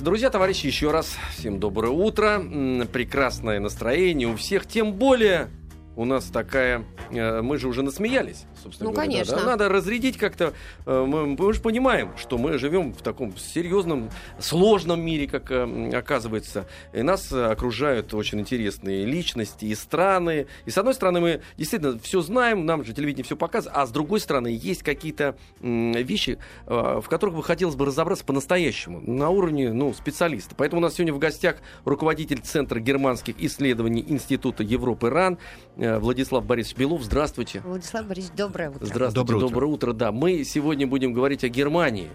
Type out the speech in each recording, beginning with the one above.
друзья, товарищи, еще раз всем доброе утро. Прекрасное настроение у всех, тем более у нас такая... Э, мы же уже насмеялись, собственно ну, говоря. конечно. Да, надо разрядить как-то. Э, мы, мы же понимаем, что мы живем в таком серьезном, сложном мире, как э, оказывается. И нас окружают очень интересные личности и страны. И с одной стороны, мы действительно все знаем, нам же телевидение все показывает, а с другой стороны, есть какие-то вещи, в которых бы хотелось бы разобраться по-настоящему, на уровне ну, специалиста. Поэтому у нас сегодня в гостях руководитель Центра германских исследований Института Европы РАН Э, Владислав Борисович Белов. Здравствуйте. Владислав Борисович, доброе утро. Здравствуйте, доброе утро. доброе утро. Да, мы сегодня будем говорить о Германии,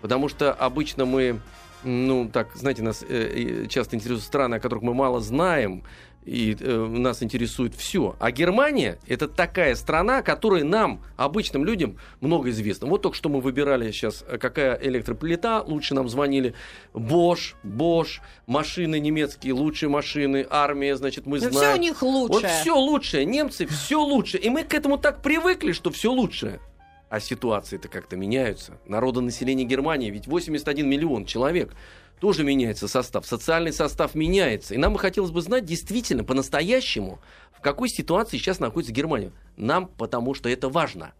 потому что обычно мы, ну, так, знаете, нас э, часто интересуют страны, о которых мы мало знаем, и э, нас интересует все. А Германия это такая страна, которая нам, обычным людям, много известна. Вот только что мы выбирали сейчас, э, какая электроплита, лучше нам звонили Bosch, Bosch, машины немецкие, лучшие машины, армия, значит, мы Но знаем. все у них лучше. Вот все лучшее, немцы все лучше. И мы к этому так привыкли, что все лучшее. А ситуации-то как-то меняются. Народонаселение Германии ведь 81 миллион человек тоже меняется состав, социальный состав меняется. И нам бы хотелось бы знать действительно, по-настоящему, в какой ситуации сейчас находится Германия. Нам потому что это важно.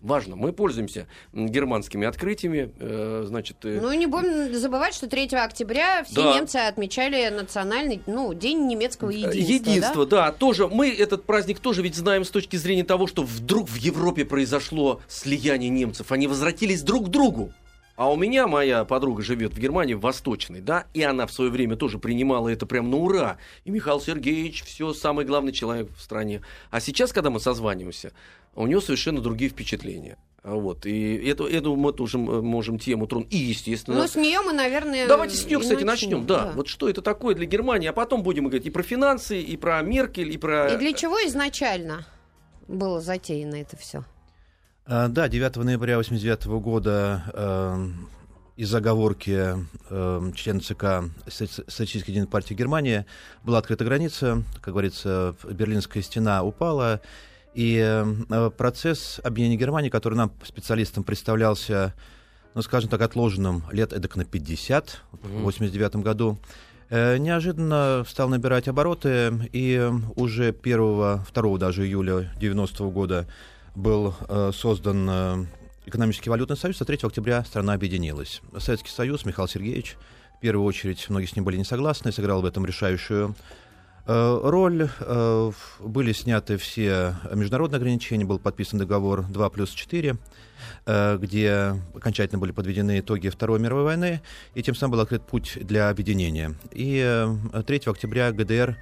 Важно. Мы пользуемся германскими открытиями, э, значит... Э... Ну и не будем забывать, что 3 октября все Да. немцы отмечали национальный, ну, день немецкого единства. Единство, да? да? тоже. Мы этот праздник тоже ведь знаем с точки зрения того, что вдруг в Европе произошло слияние немцев. Они возвратились друг к другу. А у меня моя подруга живет в Германии, в Восточной, да, и она в свое время тоже принимала это прям на ура. И Михаил Сергеевич, все, самый главный человек в стране. А сейчас, когда мы созваниваемся, у него совершенно другие впечатления. Вот, и эту, эту мы тоже можем тему тронуть. И, естественно... Ну, с нее мы, наверное... Давайте с нее, кстати, начнем. Да. Вот что это такое для Германии, а потом будем говорить и про финансы, и про Меркель, и про... И для чего изначально было затеяно это все? А, Да, 9 ноября 1989 года э, из оговорки э, члена ЦК Статистической единой партии Германии была открыта граница, как говорится, Берлинская стена упала, и э, процесс объединения Германии, который нам, специалистам, представлялся, ну, скажем так, отложенным лет эдак на 50 в 1989 году, э, неожиданно стал набирать обороты, и уже 1 2 даже июля 90 года был э, создан э, экономический валютный союз, а 3 октября страна объединилась. Советский Союз, Михаил Сергеевич, в первую очередь, многие с ним были не согласны, сыграл в этом решающую э, роль. Были сняты все международные ограничения, был подписан договор 2 плюс 4, э, где окончательно были подведены итоги Второй мировой войны, и тем самым был открыт путь для объединения. И э, 3 октября ГДР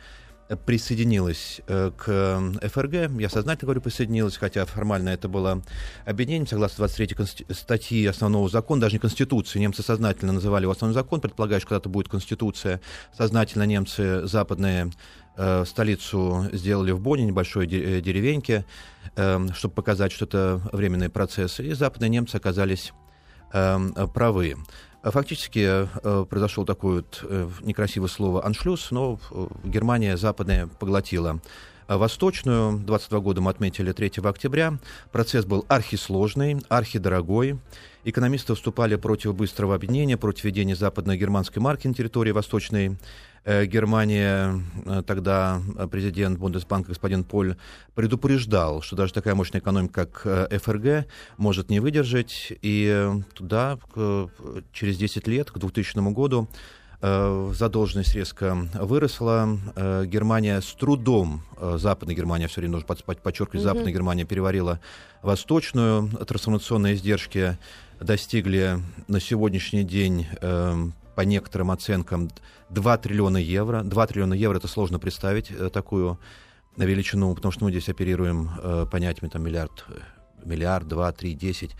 присоединилась э, к э, ФРГ. Я сознательно говорю присоединилась, хотя формально это было объединение. Согласно 23 конст... статьи основного закона, даже не Конституции, немцы сознательно называли его основной закон, предполагая, что когда-то будет Конституция. Сознательно немцы западные э, столицу сделали в Бонне, небольшой де- деревеньке, чтобы показать, что это временные процессы. И западные немцы оказались правы. Фактически э, произошел такое вот э, некрасивое слово «аншлюз», но э, Германия западная поглотила Восточную. 22 года мы отметили 3 октября. Процесс был архисложный, архидорогой. Экономисты выступали против быстрого объединения, против введения западной германской марки на территории Восточной э, Германии. Э, Тогда президент Бундесбанка господин Поль предупреждал, что даже такая мощная экономика, как э, ФРГ, может не выдержать. И э, туда через 10 лет, к 2000 году, э, задолженность резко выросла. Э, Германия с трудом, э, Западная Германия, все время нужно под- под- подчеркивать, Мгм. Западная Германия переварила Восточную. Трансформационные издержки достигли на сегодняшний день, э, по некоторым оценкам, 2 триллиона евро. 2 триллиона евро, это сложно представить, э, такую величину, потому что мы здесь оперируем э, понятиями там, миллиард, э, миллиард, два, три, десять.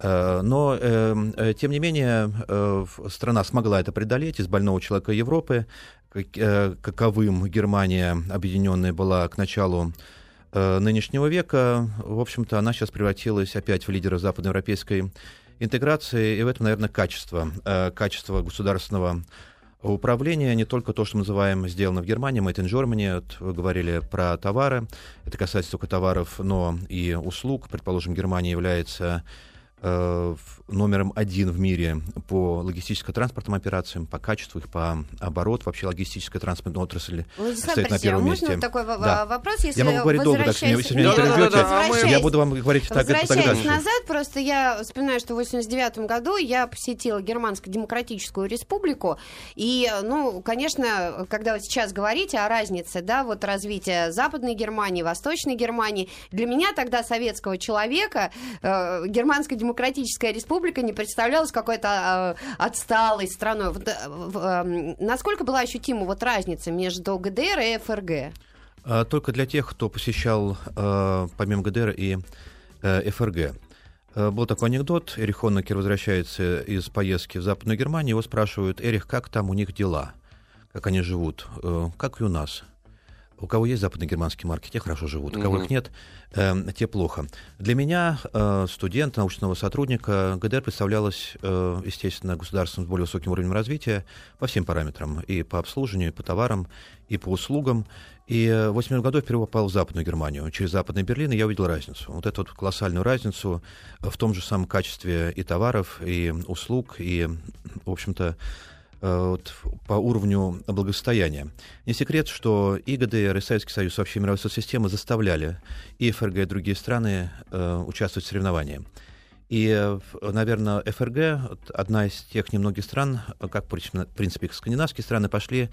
Э, Но, э, э, тем не менее, э, страна смогла это преодолеть из больного человека Европы, как- э, каковым Германия объединенная была к началу э, нынешнего века. В общем-то, она сейчас превратилась опять в лидера западноевропейской интеграции, и в этом, наверное, качество, э, качество государственного управления, не только то, что мы называем сделано в Германии, Made in Germany, вот говорили про товары, это касается только товаров, но и услуг. Предположим, Германия является номером один в мире по логистическо-транспортным операциям, по качеству их, по оборот, вообще логистическая транспортная отрасль Владислав стоит на первом можно месте. такой в- Да. вопрос, если Я могу говорить долго, так, возвращаясь- если меня Да, да, да, а мы- я буду вам говорить так, так дальше. назад, просто я вспоминаю, что в 89 году я посетила Германско-Демократическую Республику, и, ну, конечно, когда вы сейчас говорите о разнице, да, вот развития Западной Германии, Восточной Германии, для меня тогда советского человека э, Германско-Демократическая Республика не представлялась какой-то э, отсталой страной. Э, в- э, насколько была ощутима вот разница между ГДР и ФРГ? А, Только для тех, кто посещал э, помимо ГДР и э, ФРГ. Был такой анекдот. Эрих Хонекер возвращается из поездки в Западную Германию. Его спрашивают, Эрих, как там у них дела? Как они живут? «Э, Как и у нас. У кого есть западногерманские марки, те хорошо живут. У кого их нет, э, те плохо. Для меня, э, студента, научного сотрудника, ГДР представлялась, э, естественно, государством с более высоким уровнем развития по всем параметрам. И по обслуживанию, и по товарам, и по услугам. И э, в 80 году я впервые попал в Западную Германию. Через Западный Берлин, и я увидел разницу. Вот эту вот колоссальную разницу в том же самом качестве и товаров, и услуг, и, в общем-то, вот, по уровню благосостояния. Не секрет, что и ГДР, и Советский Союз, вообще мировая соцсистема заставляли и ФРГ, и другие страны э, участвовать в соревновании. И, э, наверное, ФРГ, одна из тех немногих стран, э, как, в принципе, скандинавские страны, пошли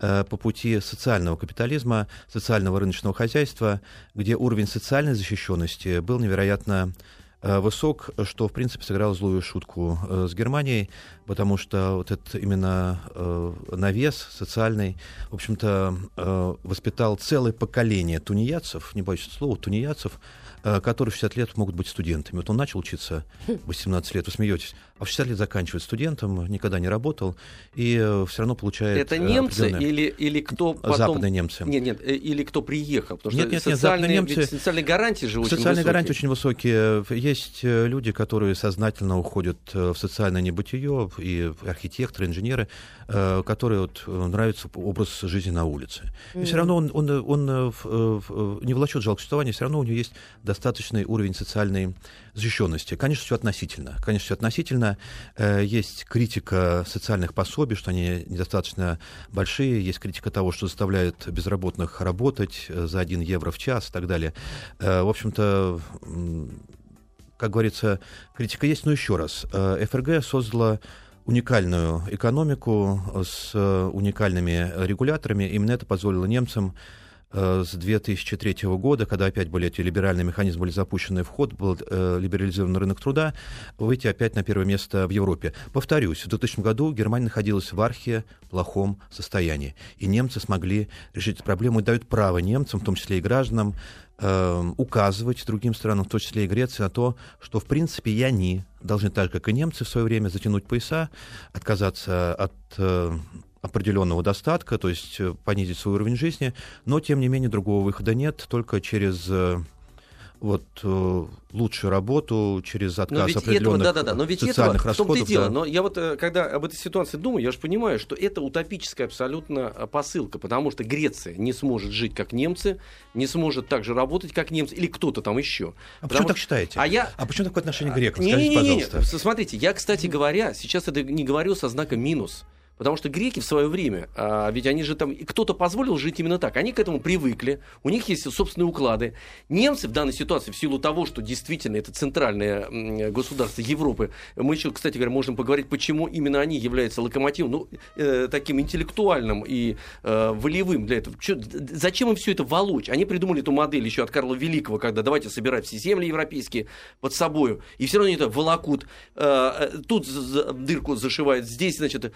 э, по пути социального капитализма, социального рыночного хозяйства, где уровень социальной защищенности был невероятно э, высок, что, в принципе, сыграло злую шутку э, с Германией, потому что вот этот именно э, навес социальный, в общем-то, э, воспитал целое поколение тунеядцев, не боюсь этого слова, тунеядцев, э, которые в 60 лет могут быть студентами. Вот он начал учиться в 18 лет, вы смеетесь, а в 60 лет заканчивает студентом, никогда не работал, и все равно получает... Это э, немцы определенное- или, или кто потом... Западные немцы. Нет, нет, э, или кто приехал. Потому Нет, что нет, нет, социальные, западные ведь немцы- социальные гарантии же очень Социальные высокие. гарантии очень высокие. Есть э, люди, которые сознательно уходят э, в социальное небытие, и архитекторы, инженеры, э, которые вот, э, нравится образ жизни на улице. И все равно он, он, э, он э, э, э, не влачет жалкое существование, все равно у него есть достаточный уровень социальной защищенности. Конечно, все относительно. Конечно, все относительно. Э, Есть критика социальных пособий, что они недостаточно большие. Есть критика того, что заставляет безработных работать э, за 1 евро в час и так далее. Э, В общем-то, как говорится, критика есть, но еще раз. ФРГ создала уникальную экономику с уникальными регуляторами. Именно это позволило немцам с 2003 года, когда опять были эти либеральные механизмы были запущены в ход, был э, либерализован рынок труда, выйти опять на первое место в Европе. Повторюсь, в 2000 году Германия находилась в архе плохом состоянии, и немцы смогли решить эту проблему и дают право немцам, в том числе и гражданам, э, указывать другим странам, в том числе и Греции, на то, что, в принципе, и они должны так же, как и немцы в свое время, затянуть пояса, отказаться от э, определенного достатка, то есть э, понизить свой уровень жизни, но, тем не менее, другого выхода нет, только через э, вот э, лучшую работу, через отказ Но ведь этого, определенных да, да, да, но ведь социальных этого, в том-то и расходов. дело. да. Но я вот, когда об этой ситуации думаю, я же понимаю, что это утопическая абсолютно посылка, потому что Греция не сможет жить как немцы, не сможет так же работать, как немцы, или кто-то там еще. А Потому почему так что- считаете? А я... А почему такое отношение к грекам? Не, Скажите, не, не, не, пожалуйста. Смотрите, я, кстати говоря, сейчас это не говорю со знаком минус. Потому что греки в свое время, а, ведь они же там, кто-то позволил жить именно так, они к этому привыкли, у них есть собственные уклады. Немцы в данной ситуации, в силу того, что действительно это центральное государство Европы, мы еще, кстати говоря, можем поговорить, почему именно они являются локомотивом, ну, э, таким интеллектуальным и э, волевым для этого. Чё- зачем им все это волочь? Они придумали эту модель еще от Карла Великого, когда давайте собирать все земли европейские под собою, и все равно они это волокут, э, э, тут дырку зашивают, здесь, значит,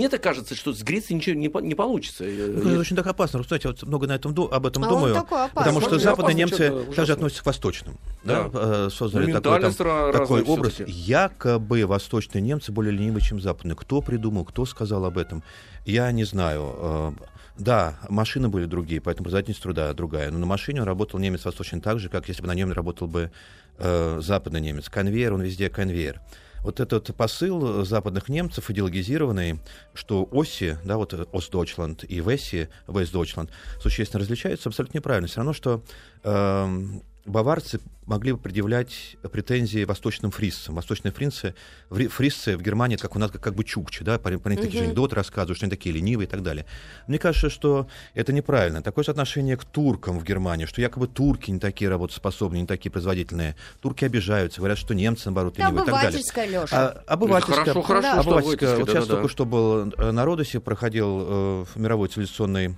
м- мне-то кажется, что с Грецией ничего не, по- не получится. Э, Ну, это я- очень так опасно. Кстати, вот много на этом, об этом А он думаю. такой опасный. Потому что Смотри, западные опасно, немцы также относятся к восточным. Да? Да. э, Создали Ну, такой, там, такой образ. всё-таки. Якобы восточные немцы более ленивы, чем западные. Кто придумал, кто сказал об этом, я не знаю. Э, Да, машины были другие, поэтому производительность труда другая. Но на машине он работал немец восточный так же, как если бы на нем работал бы э, западный немец. Конвейер, он везде конвейер. Вот этот посыл западных немцев идеологизированный, что оси, да, вот Остдойчланд и Весси, Вестдойчланд, существенно различаются, абсолютно неправильно. Все равно, что эм, баварцы могли бы предъявлять претензии восточным фрисцам. Восточные фрисцы, фрисцы в Германии, как у нас, как, как бы чукчи, да, про, про них такие же анекдоты рассказывают, что они такие ленивые и так далее. Мне кажется, что это неправильно. Такое же отношение к туркам в Германии, что якобы турки не такие работоспособные, не такие производительные. Турки обижаются, говорят, что немцы, наоборот, ленивые и так далее. Леша. А, обывательская, хорошо, хорошо, да. обывательская. Вот да, сейчас да, только что был э, на Родосе, проходил э, мировой цивилизационный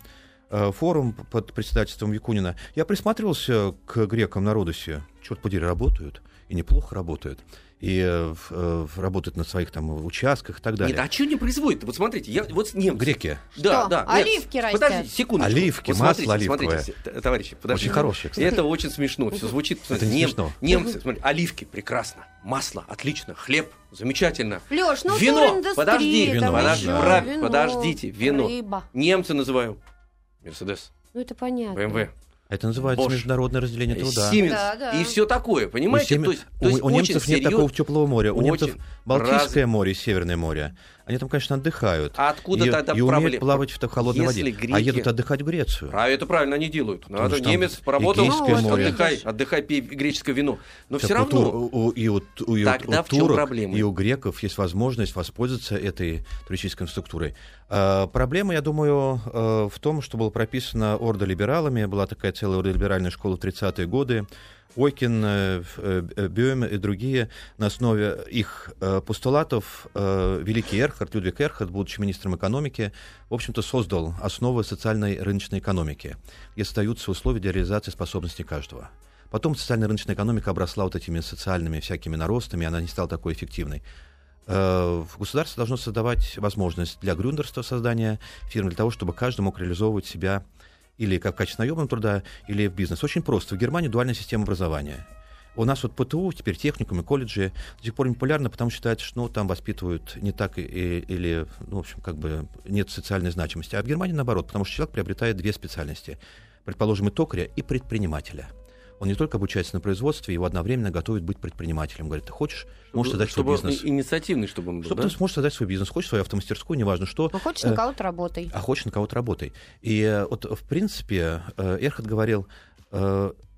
форум под председательством Якунина, я присматривался к грекам на Родосе. Черт подери, работают. И неплохо работают и э, э, работают на своих там участках и так далее. Нет, а что не производят? Вот смотрите, я вот немцы. Греки. Да, Что? да. Оливки растят. Подождите, секунду. Оливки, вот масло смотрите, оливковое. Смотрите, товарищи, подождите. Очень хорошее, кстати. Это очень смешно. Все звучит. Это не Нем- смешно. Немцы, смотрите, оливки, прекрасно. Масло, отлично. Хлеб, замечательно. Лёш, ну вино, подожди, Вино, подожди, ещё да. прав- вино, подождите, вино. Рыба. Немцы называю. Мерседес, Ну это понятно. БМВ, Это называется Bosch. международное разделение труда. Сименс Да, да. и все такое, У, понимаете? Симен- То есть, у- то есть у очень немцев нет серьёз- такого теплого моря. У очень немцев Балтийское раз- море и Северное море. Они там, конечно, отдыхают. А откуда и, тогда и умеют проблема? плавать в холодной Если воде. греки- А едут отдыхать в Грецию. А это правильно они делают. Потому Надо, немец поработал, море. отдыхай, отдыхай, пей греческое вино. Но Так все у равно, тур- у- и у, ту- и у- Тогда у в чём турок, проблема? и у греков есть возможность воспользоваться этой туристической инфраструктурой. А, проблема, я думаю, э, в том, что было прописано ордолибералами. Была такая целая ордолиберальная школа в 30-е годы. Ойкин, э, э, э, Бём и другие на основе их э, постулатов э, великий Эрхард, Людвиг Эрхард, будучи министром экономики, в общем-то, создал основы социальной рыночной экономики, где остаются условия для реализации способностей каждого. Потом социальная рыночная экономика обросла вот этими социальными всякими наростами, она не стала такой эффективной. Э, Государство должно создавать возможность для грюндерства создания фирм, для того, чтобы каждый мог реализовывать себя или как в качестве наемного труда, или в бизнес. Очень просто. В Германии дуальная система образования. У нас вот ПТУ, теперь техникумы, колледжи до сих пор не популярны, потому что считается, что ну, там воспитывают не так и, или, ну, в общем, как бы нет социальной значимости. А в Германии наоборот, потому что человек приобретает две специальности. Предположим, и токаря, и предпринимателя. Он не только обучается на производстве, его одновременно готовит быть предпринимателем. Говорит, ты хочешь, можешь создать чтобы свой бизнес. инициативный, чтобы он был, Чтобы да? ты сможешь создать свой бизнес, хочешь свою автомастерскую, неважно что. Ну, хочешь Э, на кого-то работай. а хочешь на кого-то работай. И э, вот, в принципе, э, Эрхард говорил,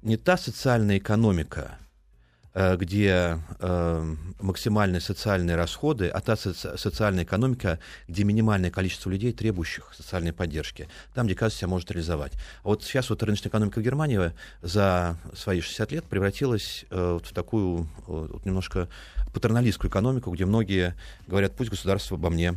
не та социальная экономика, где э, максимальные социальные расходы, а та соци- социальная экономика, где минимальное количество людей, требующих социальной поддержки, там, где каждый себя может реализовать. А вот сейчас вот рыночная экономика в Германии за свои 60 лет превратилась э, вот в такую э, вот немножко патерналистскую экономику, где многие говорят, пусть государство обо мне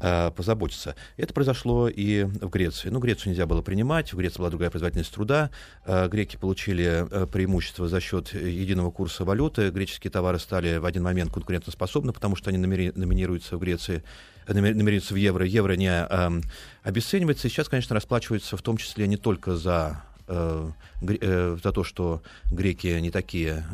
э, позаботиться. Это произошло и в Греции. Ну, Грецию нельзя было принимать, в Греции была другая производительность труда, Э, греки получили э, преимущество за счет единого курса валюты, греческие товары стали в один момент конкурентоспособны, потому что они номинируются в Греции, номи- номинируются в евро, евро не эм, обесценивается, и сейчас, конечно, расплачиваются в том числе не только за за то, что греки не такие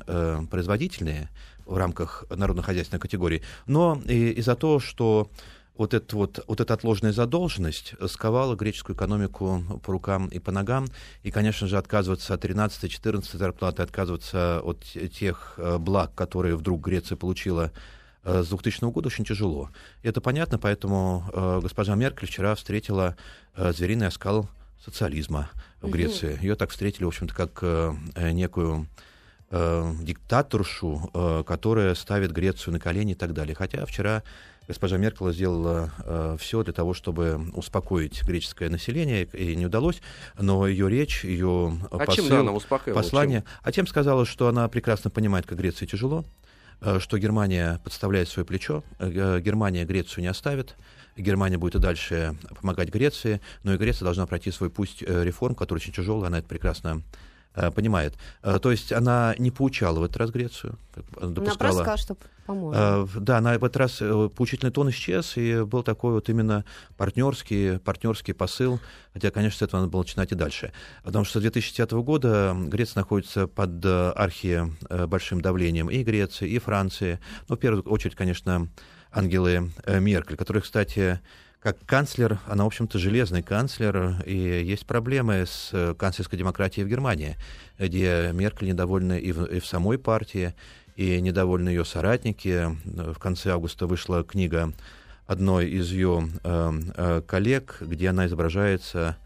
производительные в рамках народно-хозяйственной категории, но и, и за то, что вот, эта вот, вот эта отложенная задолженность сковала греческую экономику по рукам и по ногам. И, конечно же, отказываться от 13-14 зарплаты, отказываться от тех э, благ, которые вдруг Греция получила э, с 2000 года, очень тяжело. И это понятно, поэтому э, госпожа Меркель вчера встретила э, звериный оскал социализма в Греции. Ее так встретили, в общем-то, как э, э, некую э, диктаторшу, э, которая ставит Грецию на колени и так далее. Хотя вчера госпожа Меркел сделала э, все для того, чтобы успокоить греческое население, и не удалось, но ее речь, ее А посыл, чем да, она успокаивала? послание, а тем сказала, что она прекрасно понимает, как Греции тяжело, э, что Германия подставляет свое плечо, э, Германия Грецию не оставит, Германия будет и дальше помогать Греции, но и Греция должна пройти свой путь э, реформ, который очень тяжелый, она это прекрасно э, понимает. Э, То есть она не поучала в этот раз Грецию, как бы она допускала... просто сказала, что поможет. Э, Да, на этот раз э, поучительный тон исчез, и был такой вот именно партнерский, партнерский посыл, хотя, конечно, с этого надо было начинать и дальше. Потому что с 2010 года Греция находится под э, архи большим давлением и Греции, и Франции. Ну, в первую очередь, конечно, Ангелы Меркель, которая, кстати, как канцлер, она, в общем-то, железный канцлер, и есть проблемы с канцлерской демократией в Германии, где Меркель недовольна и в, и в самой партии, и недовольны ее соратники. В конце августа вышла книга одной из ее э, э, коллег, где она изображается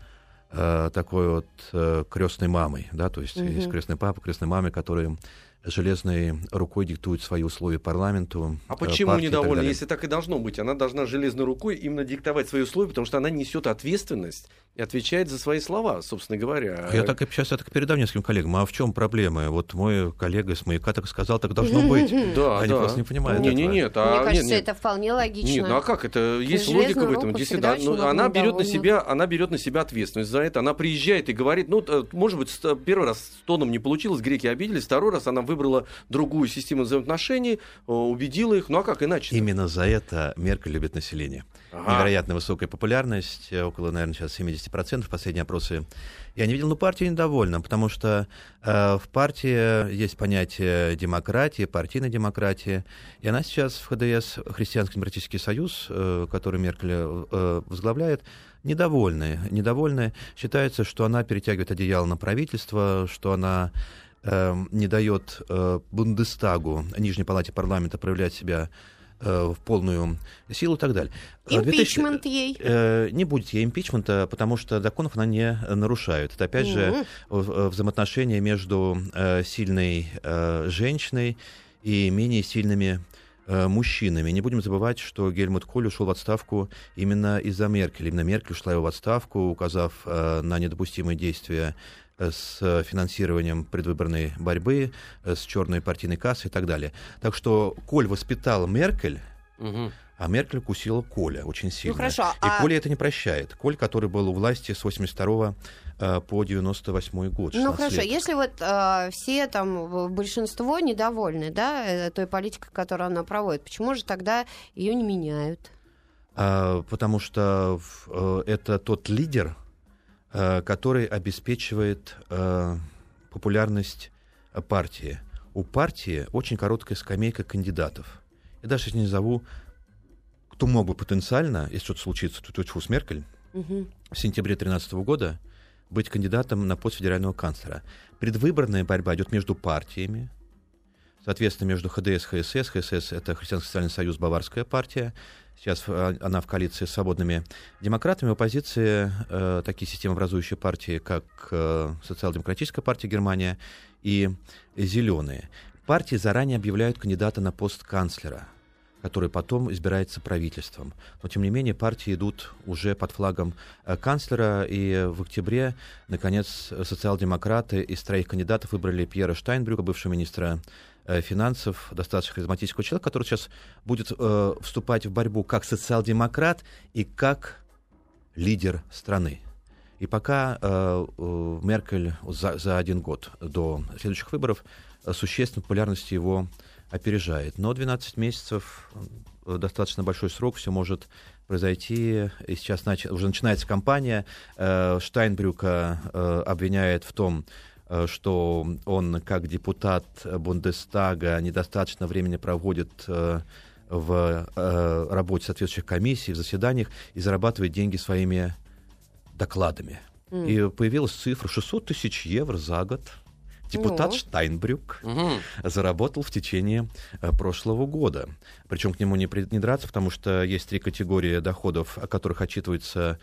э, такой вот э, крестной мамой, да, то есть mm-hmm. есть крестный папа, крестной мамы, которые железной рукой диктует свои условия парламенту. А почему недовольна? Если так и должно быть, она должна железной рукой именно диктовать свои условия, потому что она несет ответственность и отвечает за свои слова, собственно говоря. Я так и сейчас я так и передам нескольким коллегам. А в чем проблема? Вот мой коллега с маяка так сказал, так должно быть. Да, Они просто не понимают. Не, не, нет. А, Мне кажется, это вполне логично. Нет, ну а как это? Есть логика в этом. Действительно, ну, она берет на себя, она берет на себя ответственность за это. Она приезжает и говорит, ну, может быть, первый раз с тоном не получилось, греки обиделись, второй раз она выбрала другую систему взаимоотношений, убедила их. Ну а как иначе? Именно за это Меркель любит население. Ага. Невероятно высокая популярность, э, около, наверное, сейчас 70%, последние опросы я не видел, но партия недовольна, потому что э, в партии есть понятие демократии, партийной демократии, и она сейчас в ХДС, Христианский демократический союз, э, который Меркель э, возглавляет, недовольны. Недовольны. Считается, что она перетягивает одеяло на правительство, что она э, не дает э, Бундестагу, Нижней палате парламента, проявлять себя Э, в полную силу и так далее. Э, Импичмент 2000, ей? Э, не будет ей импичмента, потому что законов она не нарушает. Это, опять mm-hmm. же, взаимоотношения между сильной женщиной и менее сильными мужчинами. Не будем забывать, что Гельмут Коль ушел в отставку именно из-за Меркель. Именно Меркель ушла его в отставку, указав на недопустимые действия с финансированием предвыборной борьбы, э, с черной партийной кассой и так далее. Так что Коль воспитал Меркель, угу. а Меркель кусила Коля очень сильно. Ну, хорошо, и а... Коля это не прощает. Коль, который был у власти с 82 э, по 98 год. Ну хорошо, лет. если вот э, все там большинство недовольны, да, э, той политикой, которую она проводит, почему же тогда ее не меняют? А, потому что э, это тот лидер, Э, который обеспечивает э, популярность партии. У партии очень короткая скамейка кандидатов. Я даже не назову, кто мог бы потенциально, если что-то случится, тут с Меркель, угу. в сентябре 2013 года быть кандидатом на пост федерального канцлера. Предвыборная борьба идет между партиями, соответственно, между ХДС и ХСС. ХСС — это Христианский социальный союз, Баварская партия. Сейчас а, она в коалиции с свободными демократами. В оппозиции э, такие системообразующие партии, как э, Социал-демократическая партия Германия и Зеленые. Партии заранее объявляют кандидата на пост канцлера который потом избирается правительством. Но, тем не менее, партии идут уже под флагом э, канцлера, и в октябре, наконец, социал-демократы из троих кандидатов выбрали Пьера Штайнбрюка, бывшего министра Э, финансов, достаточно харизматического человека, который сейчас будет э, вступать в борьбу как социал-демократ и как лидер страны. И пока э, э, Меркель за, за один год до следующих выборов э, существенно популярность его опережает. Но 12 месяцев э, достаточно большой срок, все может произойти. И сейчас нач... уже начинается кампания. Э, Штайнбрюка э, обвиняет в том, Э, что он как депутат Бундестага недостаточно времени проводит э, в э, работе соответствующих комиссий, в заседаниях и зарабатывает деньги своими докладами. Mm. И появилась цифра 600 тысяч евро за год. Депутат ну. Штайнбрюк угу. заработал в течение прошлого года. Причем к нему не, не драться, потому что есть три категории доходов, о которых отчитывается Э,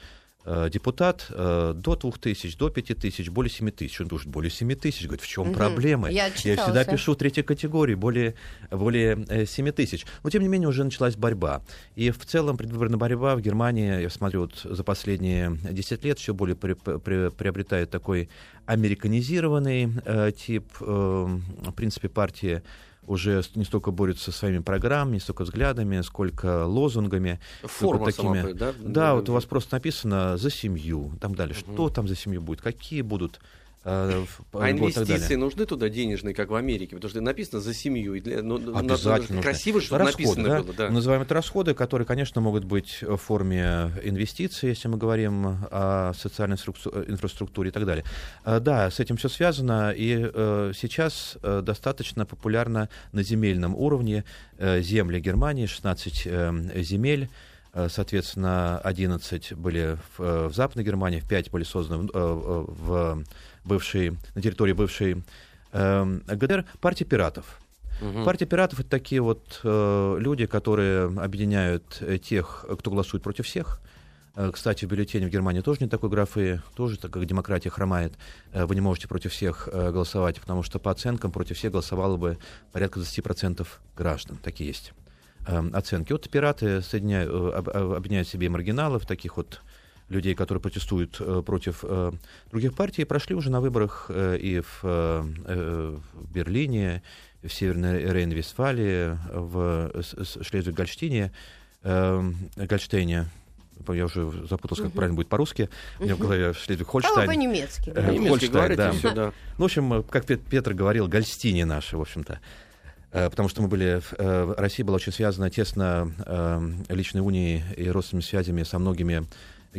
депутат э, до 2000, до 5000, более 7000. Он говорит, более 7000. Говорит, в чем угу. проблема? Я, Я всегда пишу третьей категории, более, более 7000. Э, Но, тем не менее, уже началась борьба. И в целом предвыборная борьба в Германии, я смотрю, вот за последние 10 лет все более при, при, приобретает такой американизированный э, тип, э, в принципе, партии уже не столько борются со своими программами, не столько взглядами, сколько лозунгами. Форма такими. Сама, да? Да, вот у вас просто написано «за семью», там далее, угу. что там за семью будет, какие будут а, а инвестиции нужны туда денежные, как в Америке? Потому что написано за семью. И для, ну, Обязательно. Красиво, чтобы расходы, написано да? было. Да. Мы называем это расходы, которые, конечно, могут быть в форме инвестиций, если мы говорим о социальной инфраструктуре и так далее. Да, с этим все связано. И э, сейчас э, достаточно популярно на земельном уровне э, земли Германии, 16 земель соответственно, 11 были в, в Западной Германии, 5 были созданы в, в бывшей, на территории бывшей э, ГДР, партия пиратов. Угу. Партия пиратов это такие вот э, люди, которые объединяют тех, кто голосует против всех, Э, Кстати, в бюллетене в Германии тоже нет такой графы, тоже так как демократия хромает. Э, Вы не можете против всех э, голосовать, потому что по оценкам против всех голосовало бы порядка 20% граждан. Такие есть э, оценки. Вот пираты соединяют, э, объединяют себе маргиналов, таких вот людей, которые протестуют э, против э, других партий, прошли уже на выборах э, и в, в Берлине, в Северной Рейн-Вестфалии, в Шлезвиг-Гольштине, э, Гольштейне. Я уже запутался, как Мгм. правильно будет по-русски. У меня в голове А вы Шлезвиг-Хольштайн. по-немецки. Э, Хольштайн, говорите, да. все, да. Ну, в общем, как Пет- Петр говорил, Гольстини наши, в общем-то. Потому что мы были, в- Россия была очень связана тесно личной унией и родственными связями со многими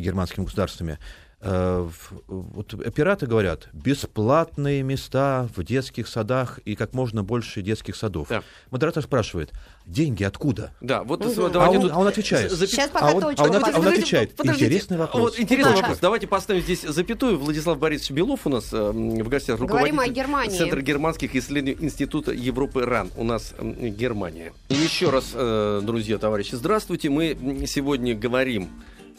германскими государствами. Э, Вот пираты говорят, бесплатные места в детских садах и как можно больше детских садов. Да. Модератор спрашивает, деньги откуда? Да, вот с- А он, тут а он отвечает. запи- Сейчас пока а он, точку а он- а он отвечает, Подождите. интересный вопрос. Вот интересный Да. вопрос. Давайте поставим здесь запятую. Владислав Борисович Белов у нас э, в гостях. Говорим о руководитель Германии. Центра германских исследований Института Европы РАН. У нас м, Германия. И еще раз, э, друзья, товарищи, здравствуйте. Мы сегодня говорим э,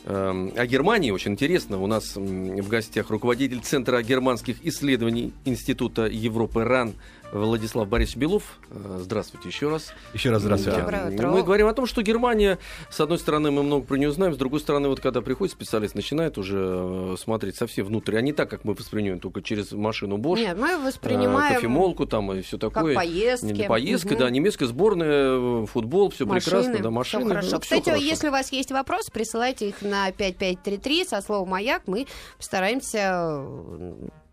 о Германии. Очень интересно. У нас в гостях руководитель Центра германских исследований Института Европы РАН Владислав Борисович Белов. Э, Здравствуйте еще раз. Еще раз здравствуйте. Да. Утро. Мы говорим о том, что Германия, с одной стороны, мы много про нее знаем, с другой стороны, вот когда приходит специалист, начинает уже э, смотреть совсем внутрь, а не так, как мы воспринимаем, только через машину Bosch, Нет, мы э, воспринимаем кофемолку там и все как такое. поездки. Не- Поездка, Мгм. да, немецкая сборная, футбол, все Машины, прекрасно, да, машины. хорошо. ну, Кстати, хорошо. если у вас есть вопросы, присылайте их на 5533 со словом «Маяк». Мы постараемся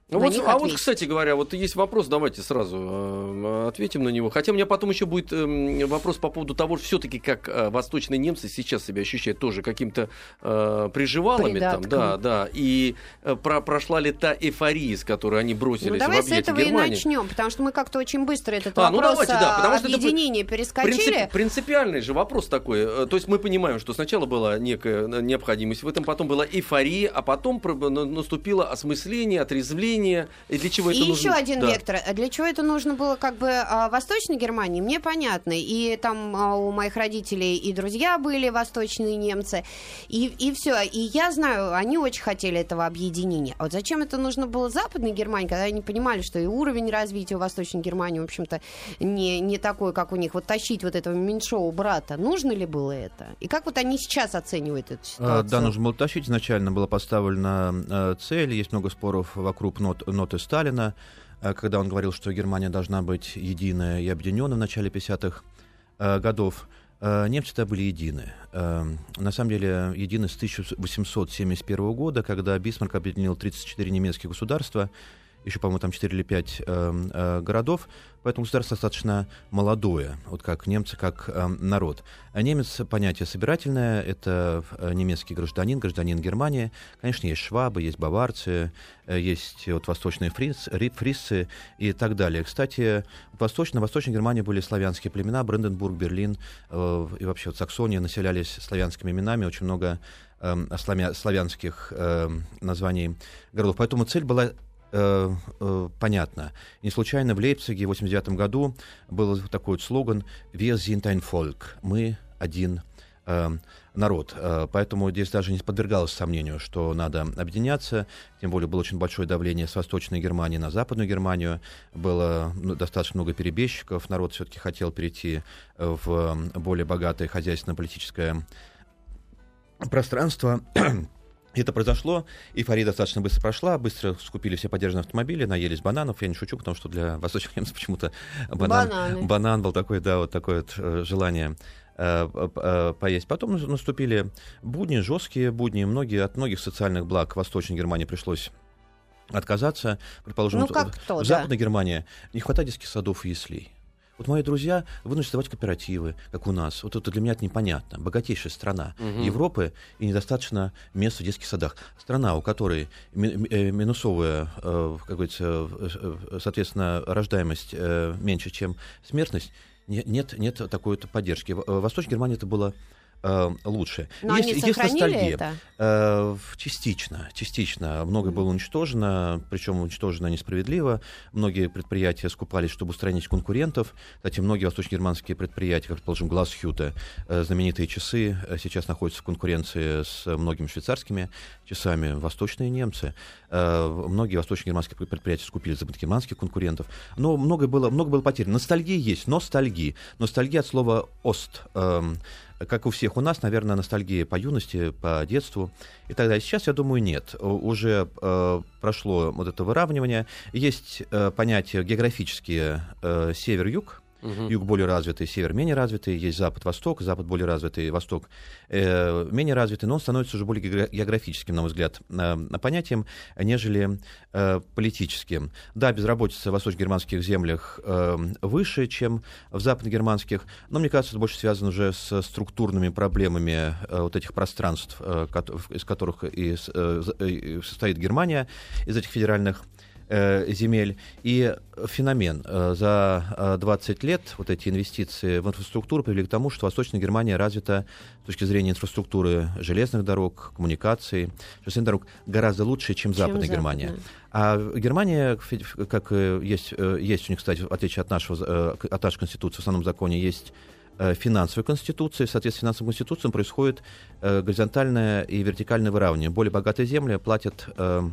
Ну вот, а вот, кстати говоря, вот есть вопрос, давайте сразу э, ответим на него. Хотя у меня потом еще будет э, вопрос по поводу того, все-таки как э, восточные немцы сейчас себя ощущают тоже каким-то э, приживалами там, Придатком. да, да. И э, про- прошла ли та эйфория, с которой они бросились Ну, в давай с объятия этого и Германии? начнем, потому что мы как-то очень быстро этот А, ну вопрос давайте, да, потому что это объединения перескочили. Принцип- принципиальный же вопрос такой. Э, То есть мы понимаем, что сначала была некая э, необходимость в этом, потом была эйфория, а потом наступило осмысление, отрезвление. И для чего И это еще нужно? один Да. вектор. Для чего это нужно было как бы а, Восточной Германии, мне понятно. И там а, у моих родителей и друзья были восточные немцы. И, и все. И я знаю, они очень хотели этого объединения. А вот зачем это нужно было Западной Германии, когда они понимали, что и уровень развития у Восточной Германии, в общем-то, не, не такой, как у них. Вот тащить вот этого меньшого брата, нужно ли было это? И как вот они сейчас оценивают эту А, ситуацию? Да, нужно было тащить. Изначально была поставлена цель. Есть много споров вокруг нот, ноты Сталина, э, когда он говорил, что Германия должна быть единая и объединенная в начале 50-х э, годов. Э, Немцы-то были едины. На самом деле, едины с 1871 года, когда Бисмарк объединил 34 немецких государства, еще, по-моему, там 4 или 5 э, э, городов, поэтому государство достаточно молодое, вот как немцы, как э, народ. А немец понятие собирательное, это э, немецкий гражданин, гражданин Германии. Конечно, есть швабы, есть баварцы, э, есть вот восточные фриц, ри- фрисцы и так далее. Кстати, в Восточной, Германии были славянские племена, Бранденбург, Берлин э, и вообще вот Саксония населялись славянскими именами, очень много э, славя- славянских э, названий городов. Поэтому цель была э, э, понятно. Не случайно в Лейпциге в 89 году был такой вот слоган «Wir sind ein Volk» — «Мы один э, народ». Э, поэтому здесь даже не подвергалось сомнению, что надо объединяться. Тем более было очень большое давление с Восточной Германии на Западную Германию. Было ну, достаточно много перебежчиков. Народ все-таки хотел перейти э, в более богатое хозяйственно-политическое пространство. Это произошло, эйфория достаточно быстро прошла, быстро скупили все подержанные автомобили, наелись бананов, я не шучу, потому что для восточных немцев почему-то банан, Бананы. банан был такой, да, вот такое вот э, желание э, э, поесть. Потом нас- наступили будни, жесткие будни, многие, от многих социальных благ Восточной Германии пришлось отказаться. Предположим, Ну, как в- кто, в да. Западной Германии не хватает детских садов и яслей. Вот мои друзья вынуждены создавать кооперативы, как у нас. Вот это для меня это непонятно. Богатейшая страна Мгм. Европы и недостаточно мест в детских садах. Страна, у которой э, минусовая, э, как говорится, э, соответственно, рождаемость меньше, чем смертность, не- нет, нет такой вот поддержки. В Восточной Германии это было э, лучше. Но есть, они есть ностальгия. это? Э, частично, частично. Многое было уничтожено, причем уничтожено несправедливо. Многие предприятия скупались, чтобы устранить конкурентов. Кстати, многие восточно-германские предприятия, как, предположим, Глазхюта, э, знаменитые часы, э, сейчас находятся в конкуренции с многими швейцарскими часами. Восточные немцы. Э, Многие восточно-германские предприятия скупили западно-германских конкурентов. Но много было, много было потеряно. Ностальгия есть, ностальгия. Ностальгия от слова «ост». Эм, как у всех у нас, наверное, ностальгия по юности, по детству и так далее. Сейчас, я думаю, нет. Уже э, прошло вот это выравнивание. Есть э, понятия географические э, север-юг, Мгм. Юг более развитый, север менее развитый, есть запад-восток, запад более развитый, восток э, менее развитый, но он становится уже более геогра- географическим, на мой взгляд, э, понятием, нежели э, политическим. Да, безработица в восточно-германских землях э, выше, чем в западно-германских, но мне кажется, это больше связано уже с структурными проблемами э, вот этих пространств, э, из которых и э, э, состоит Германия, из этих федеральных э, земель. И феномен. э, За э, 20 лет вот эти инвестиции в инфраструктуру привели к тому, что Восточная Германия развита с точки зрения инфраструктуры железных дорог, коммуникаций, шоссейных дорог гораздо лучше, чем, Чем Западная Германия. западная. А Германия, как э, есть, э, есть у них, кстати, в отличие от, нашего, э, от нашей конституции, в основном законе есть э, финансовая конституция. В соответствии с финансовой конституцией происходит э, горизонтальное и вертикальное выравнивание. Более богатые земли платят э, э,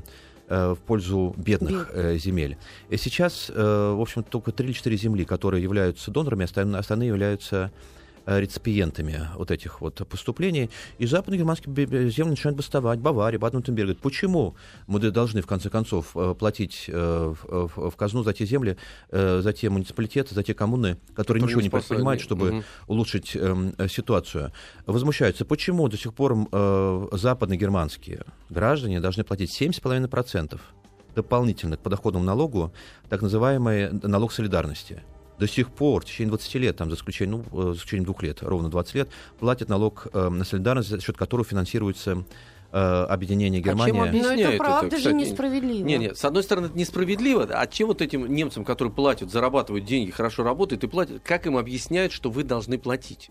в пользу бедных э, земель. И сейчас, э, в общем, только 3 или 4 земли, которые являются донорами, остальные, являются э, реципиентами вот этих вот поступлений. И западно-германские бе- бе- земли начинают бастовать. Бавария, говорит, почему мы должны, в конце концов, э, платить э, в, казну за те земли, э, за те муниципалитеты, за те коммуны, которые, Которые ничего не способны. чтобы Мгм. улучшить эм, э, ситуацию. Возмущаются, почему до сих пор э, западно-германские граждане должны платить 7,5% дополнительно к подоходному налогу, так называемый налог солидарности. До сих пор, в течение 20 лет, там, за исключением, ну, э, за исключением двух лет, ровно 20 лет, платят налог э, на солидарность, за счет которого финансируется э, объединение чем Германии. Но объясняет это это, правда же кстати? несправедливо. Не, не, с одной стороны, это несправедливо, а чем вот этим немцам, которые платят, зарабатывают деньги, хорошо работают и платят, как им объясняют, что вы должны платить?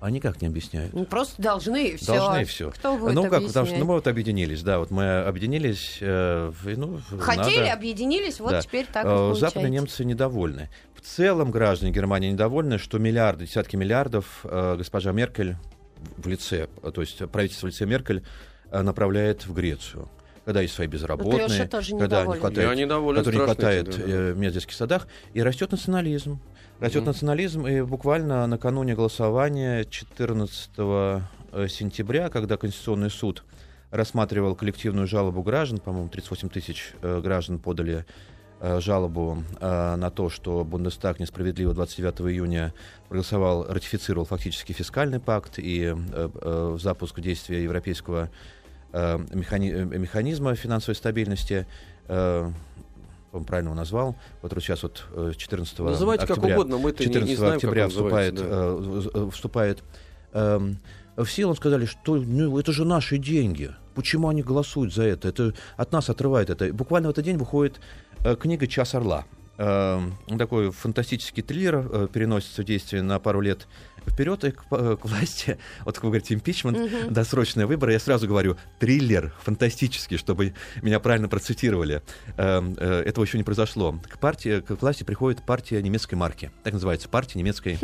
Они как не объясняют. Ну, Просто должны и все. Должны и все. Кто будет ну как, потому что ну, мы вот объединились, да, вот мы объединились. э, ну, Хотели, надо- объединились, вот Да. теперь так и Э, получается. Западные немцы недовольны. В целом граждане Германии недовольны, что миллиарды, десятки миллиардов э, госпожа Меркель в лице, э, то есть правительство в лице Меркель э, направляет в Грецию. Когда есть свои безработные, Лёша тоже когда не хватает, Я недоволен не хватает да. э, в детских садах, и растет национализм. Растет Мгм. национализм, и буквально накануне голосования 14 э, сентября, когда Конституционный суд рассматривал коллективную жалобу граждан, по-моему, 38 тысяч э, граждан подали э, жалобу э, на то, что Бундестаг несправедливо 29 июня проголосовал, ратифицировал фактически фискальный пакт и э, э, запуск действия европейского механи- механизма финансовой стабильности. Э, по-моему, правильно его назвал, который сейчас вот э, 14 Называйте как угодно, мы это не, 14 не знаем, октября он вступает, да. э, в- вступает эм, в силу, сказали, что ну, это же наши деньги. Почему они голосуют за это? Это от нас отрывает это. Буквально в этот день выходит э, книга «Час орла». Эм, такой фантастический триллер э, переносится действие на пару лет вперед и к, э, к власти. Вот как вы говорите, импичмент, Мгм. досрочные выборы. Я сразу говорю, триллер фантастический, чтобы меня правильно процитировали. Эм, э, этого еще не произошло. К партии, к власти приходит партия немецкой марки. Так называется, партия немецкой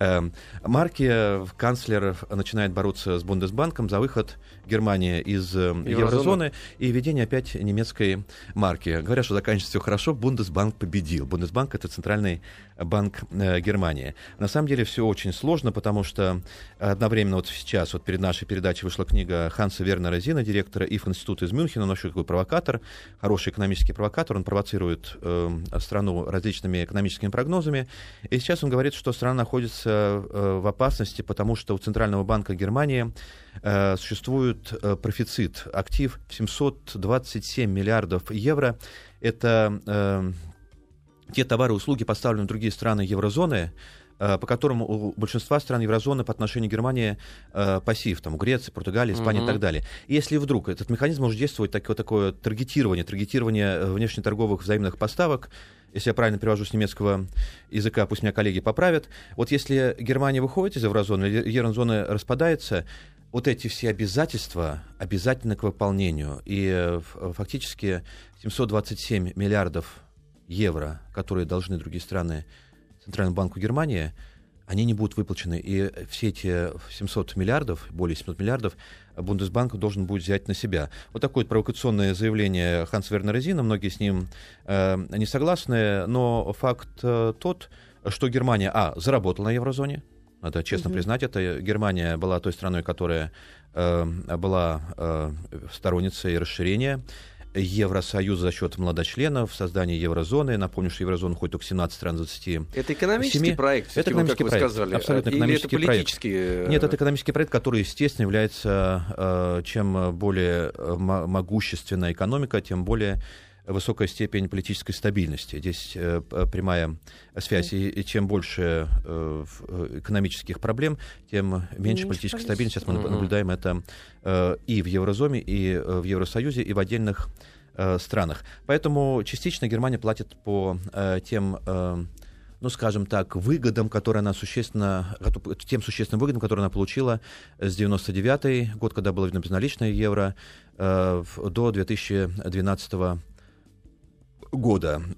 эм, марки. Э, Канцлер начинает бороться с Бундесбанком за выход Германии из э, Еврозоны. еврозоны и введение опять немецкой марки. Говорят, что заканчивается все хорошо, Бундесбанк победил. Бундесбанк — это центральный банк э, Германии. На самом деле все очень сложно, потому что одновременно вот сейчас, вот перед нашей передачей вышла книга Ханса Вернера Зина, директора ИФ института из Мюнхена, он вообще такой провокатор, хороший экономический провокатор, он провоцирует э, страну различными экономическими прогнозами. И сейчас он говорит, что страна находится э, в опасности, потому что у Центрального банка Германии э, существует э, профицит, актив в 727 миллиардов евро. Это э, те товары и услуги, поставленные в другие страны еврозоны, по которым у большинства стран еврозоны по отношению к Германии э, пассив, там, у Греции, Португалии, Испании Мгм. и так далее. И если вдруг этот механизм может действовать такое, такое таргетирование, таргетирование внешнеторговых взаимных поставок, если я правильно перевожу с немецкого языка, пусть меня коллеги поправят. Вот если Германия выходит из еврозоны, еврозона распадается, вот эти все обязательства обязательно к выполнению. И э, фактически 727 миллиардов евро, которые должны другие страны Центральному банку Германии, они не будут выплачены. И все эти 700 миллиардов, более 700 миллиардов, Бундесбанк должен будет взять на себя. Вот такое провокационное заявление Ханс Вернера Зина, многие с ним э, не согласны, но факт э, тот, что Германия, а, заработала на еврозоне, надо честно mm-hmm. признать, это Германия была той страной, которая э, была э, сторонницей расширения Евросоюза за счет младочленов, создания еврозоны. Напомню, что еврозона входит только 17 стран 20. Это экономический 7. проект, это экономический как проект, вы сказали. абсолютно экономический Или это политический... проект. Нет, это экономический проект, который, естественно, является, э, чем более э, могущественная экономика, тем более высокая степень политической стабильности. Здесь э, прямая связь. И, и чем больше э, экономических проблем, тем меньше, меньше политической стабильности. Сейчас мы mm-hmm. наблюдаем это э, и в Еврозоне, и в Евросоюзе, и в отдельных э, странах. Поэтому частично Германия платит по э, тем э, ну, скажем так, выгодам, которые она существенно, тем существенным выгодам, которые она получила с 99 год, когда было безналичное евро, э, до 2012 года.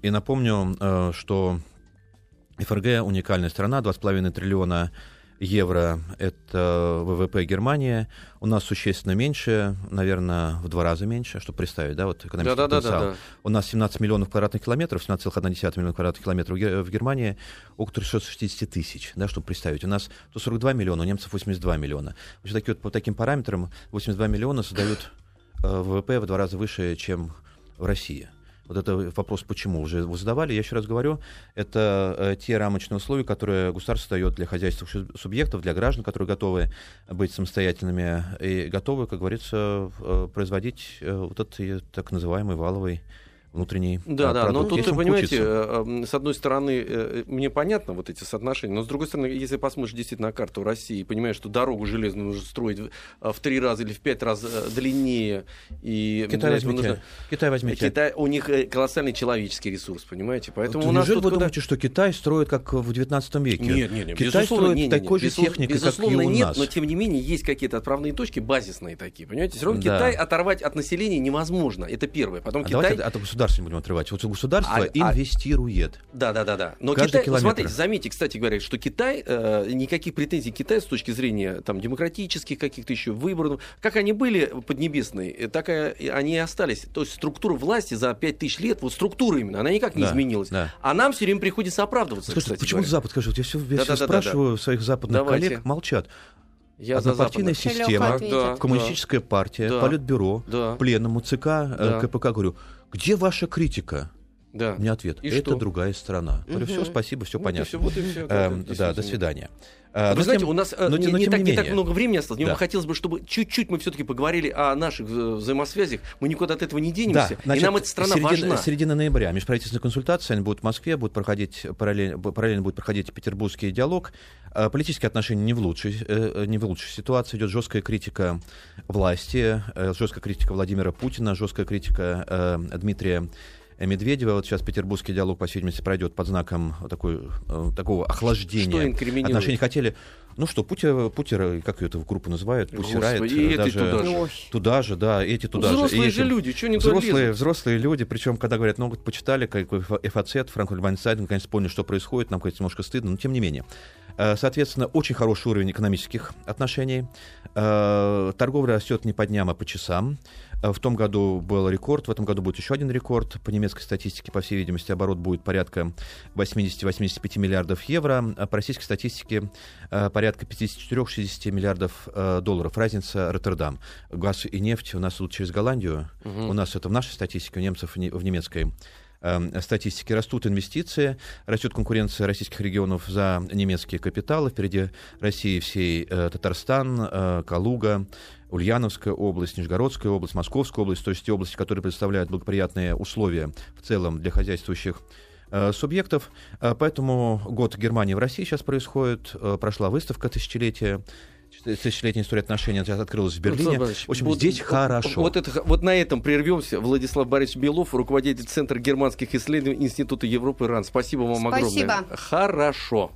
И напомню, э, что ФРГ уникальная страна, 2,5 триллиона евро — это ВВП Германии. У нас существенно меньше, наверное, в два раза меньше, чтобы представить, да, вот экономический да, потенциал. Да, да, да. У нас 17 миллионов квадратных километров, 17,1 миллиона квадратных километров в Германии, около 360 тысяч, да, чтобы представить. У нас 142 миллиона, у немцев 82 миллиона. Вот такие вот, по таким параметрам 82 миллиона создают э, ВВП в два раза выше, чем в России. Вот это вопрос, почему уже вы задавали. Я еще раз говорю, это э, те рамочные условия, которые государство дает для хозяйственных субъектов, для граждан, которые готовы быть самостоятельными и готовы, как говорится, э, производить э, вот этот так называемый валовый внутренний Да, а, да, но тут, вы понимаете, э, с одной стороны, э, мне понятно вот эти соотношения, но с другой стороны, если посмотришь действительно на карту России и понимаешь, что дорогу железную нужно строить э, в три раза или в пять раз длиннее, и Китай возьмите. Нужно... Китай возьмите. Китай, у них колоссальный человеческий ресурс, понимаете? Поэтому Ты у нас неужели вы куда... думаете, что Китай строит как в 19 веке? Нет, нет, нет. Китай строит не, не, такой не, же техникой, как и у нет, нас. но тем не менее есть какие-то отправные точки базисные такие, понимаете? Все равно да. Китай оторвать от населения невозможно. Это первое. Потом а Китай... Давайте от государства не будем отрывать. Вот государство а, инвестирует. Да, да, да, да. Но Каждый Китай, километр. смотрите, заметьте, кстати говоря, что Китай, э, никаких претензий к Китаю с точки зрения там, демократических каких-то еще выборов, как они были поднебесные, э, так и они и остались. То есть структура власти за 5000 лет, вот структура именно, она никак не да, изменилась. Да. А нам все время приходится оправдываться. Скажите, почему говоря. Запад, скажите, я все, я да, все да, спрашиваю да, да. своих западных Давайте. коллег, молчат. Я Однопартийная система, да, коммунистическая да, партия, да, политбюро, да, пленному ЦК, э, да. КПК. Говорю, где ваша критика? Да. У меня ответ. И это что? другая страна. Угу. Говорю, все, спасибо, все вот понятно. все, вот и все, эм, да, до свидания. А, Вы знаете, тем, у нас э, но, не, но, не, так, не, не так много времени осталось. Мне да. хотелось бы, чтобы чуть-чуть мы все-таки поговорили о наших взаимосвязях. Мы никуда от этого не денемся. Да, значит, и нам эта страна середина, важна. Середина ноября. Межправительственная консультация они будут в Москве, будут проходить параллельно, параллельно будет проходить петербургский диалог. А, политические отношения не в лучшей, э, не в лучшей ситуации. Идет жесткая критика власти, э, жесткая критика Владимира Путина, жесткая критика Дмитрия Медведева. Вот сейчас петербургский диалог, по всей видимости, пройдет под знаком такой, э, такого охлаждения отношений. Хотели ну что, Путер, Путер как ее эту группу называют, Пусирает, и даже туда же. туда же, да, эти туда взрослые же. Взрослые же люди, что не взрослые, взрослые люди, причем, когда говорят, ну, вот, почитали какой ФАЦ, Франклин Вайнстайн, наконец поняли, что происходит, нам, кажется, немножко стыдно, но тем не менее. Э, соответственно, очень хороший уровень экономических отношений. Э, торговля растет не по дням, а по часам. Э, в том году был рекорд, в этом году будет еще один рекорд. По немецкой статистике, по всей видимости, оборот будет порядка 80-85 миллиардов евро. А по российской статистике порядка 54-60 миллиардов долларов. Разница Роттердам. Газ и нефть у нас идут через Голландию. Угу. У нас это в нашей статистике, у немцев в немецкой Эм, статистики. Растут инвестиции, растет конкуренция российских регионов за немецкие капиталы. Впереди России всей э, Татарстан, э, Калуга, Ульяновская область, Нижегородская область, Московская область, то есть те области, которые представляют благоприятные условия в целом для хозяйствующих э, субъектов. Поэтому год Германии в России сейчас происходит. Прошла выставка тысячелетия тысячелетняя история отношений открылась в Берлине. Борисович, В общем, вот- здесь хорошо. Вот, это, вот на этом прервемся. Владислав Борисович Белов, руководитель Центра германских исследований Института Европы РАН. Спасибо вам Спасибо. огромное. Хорошо.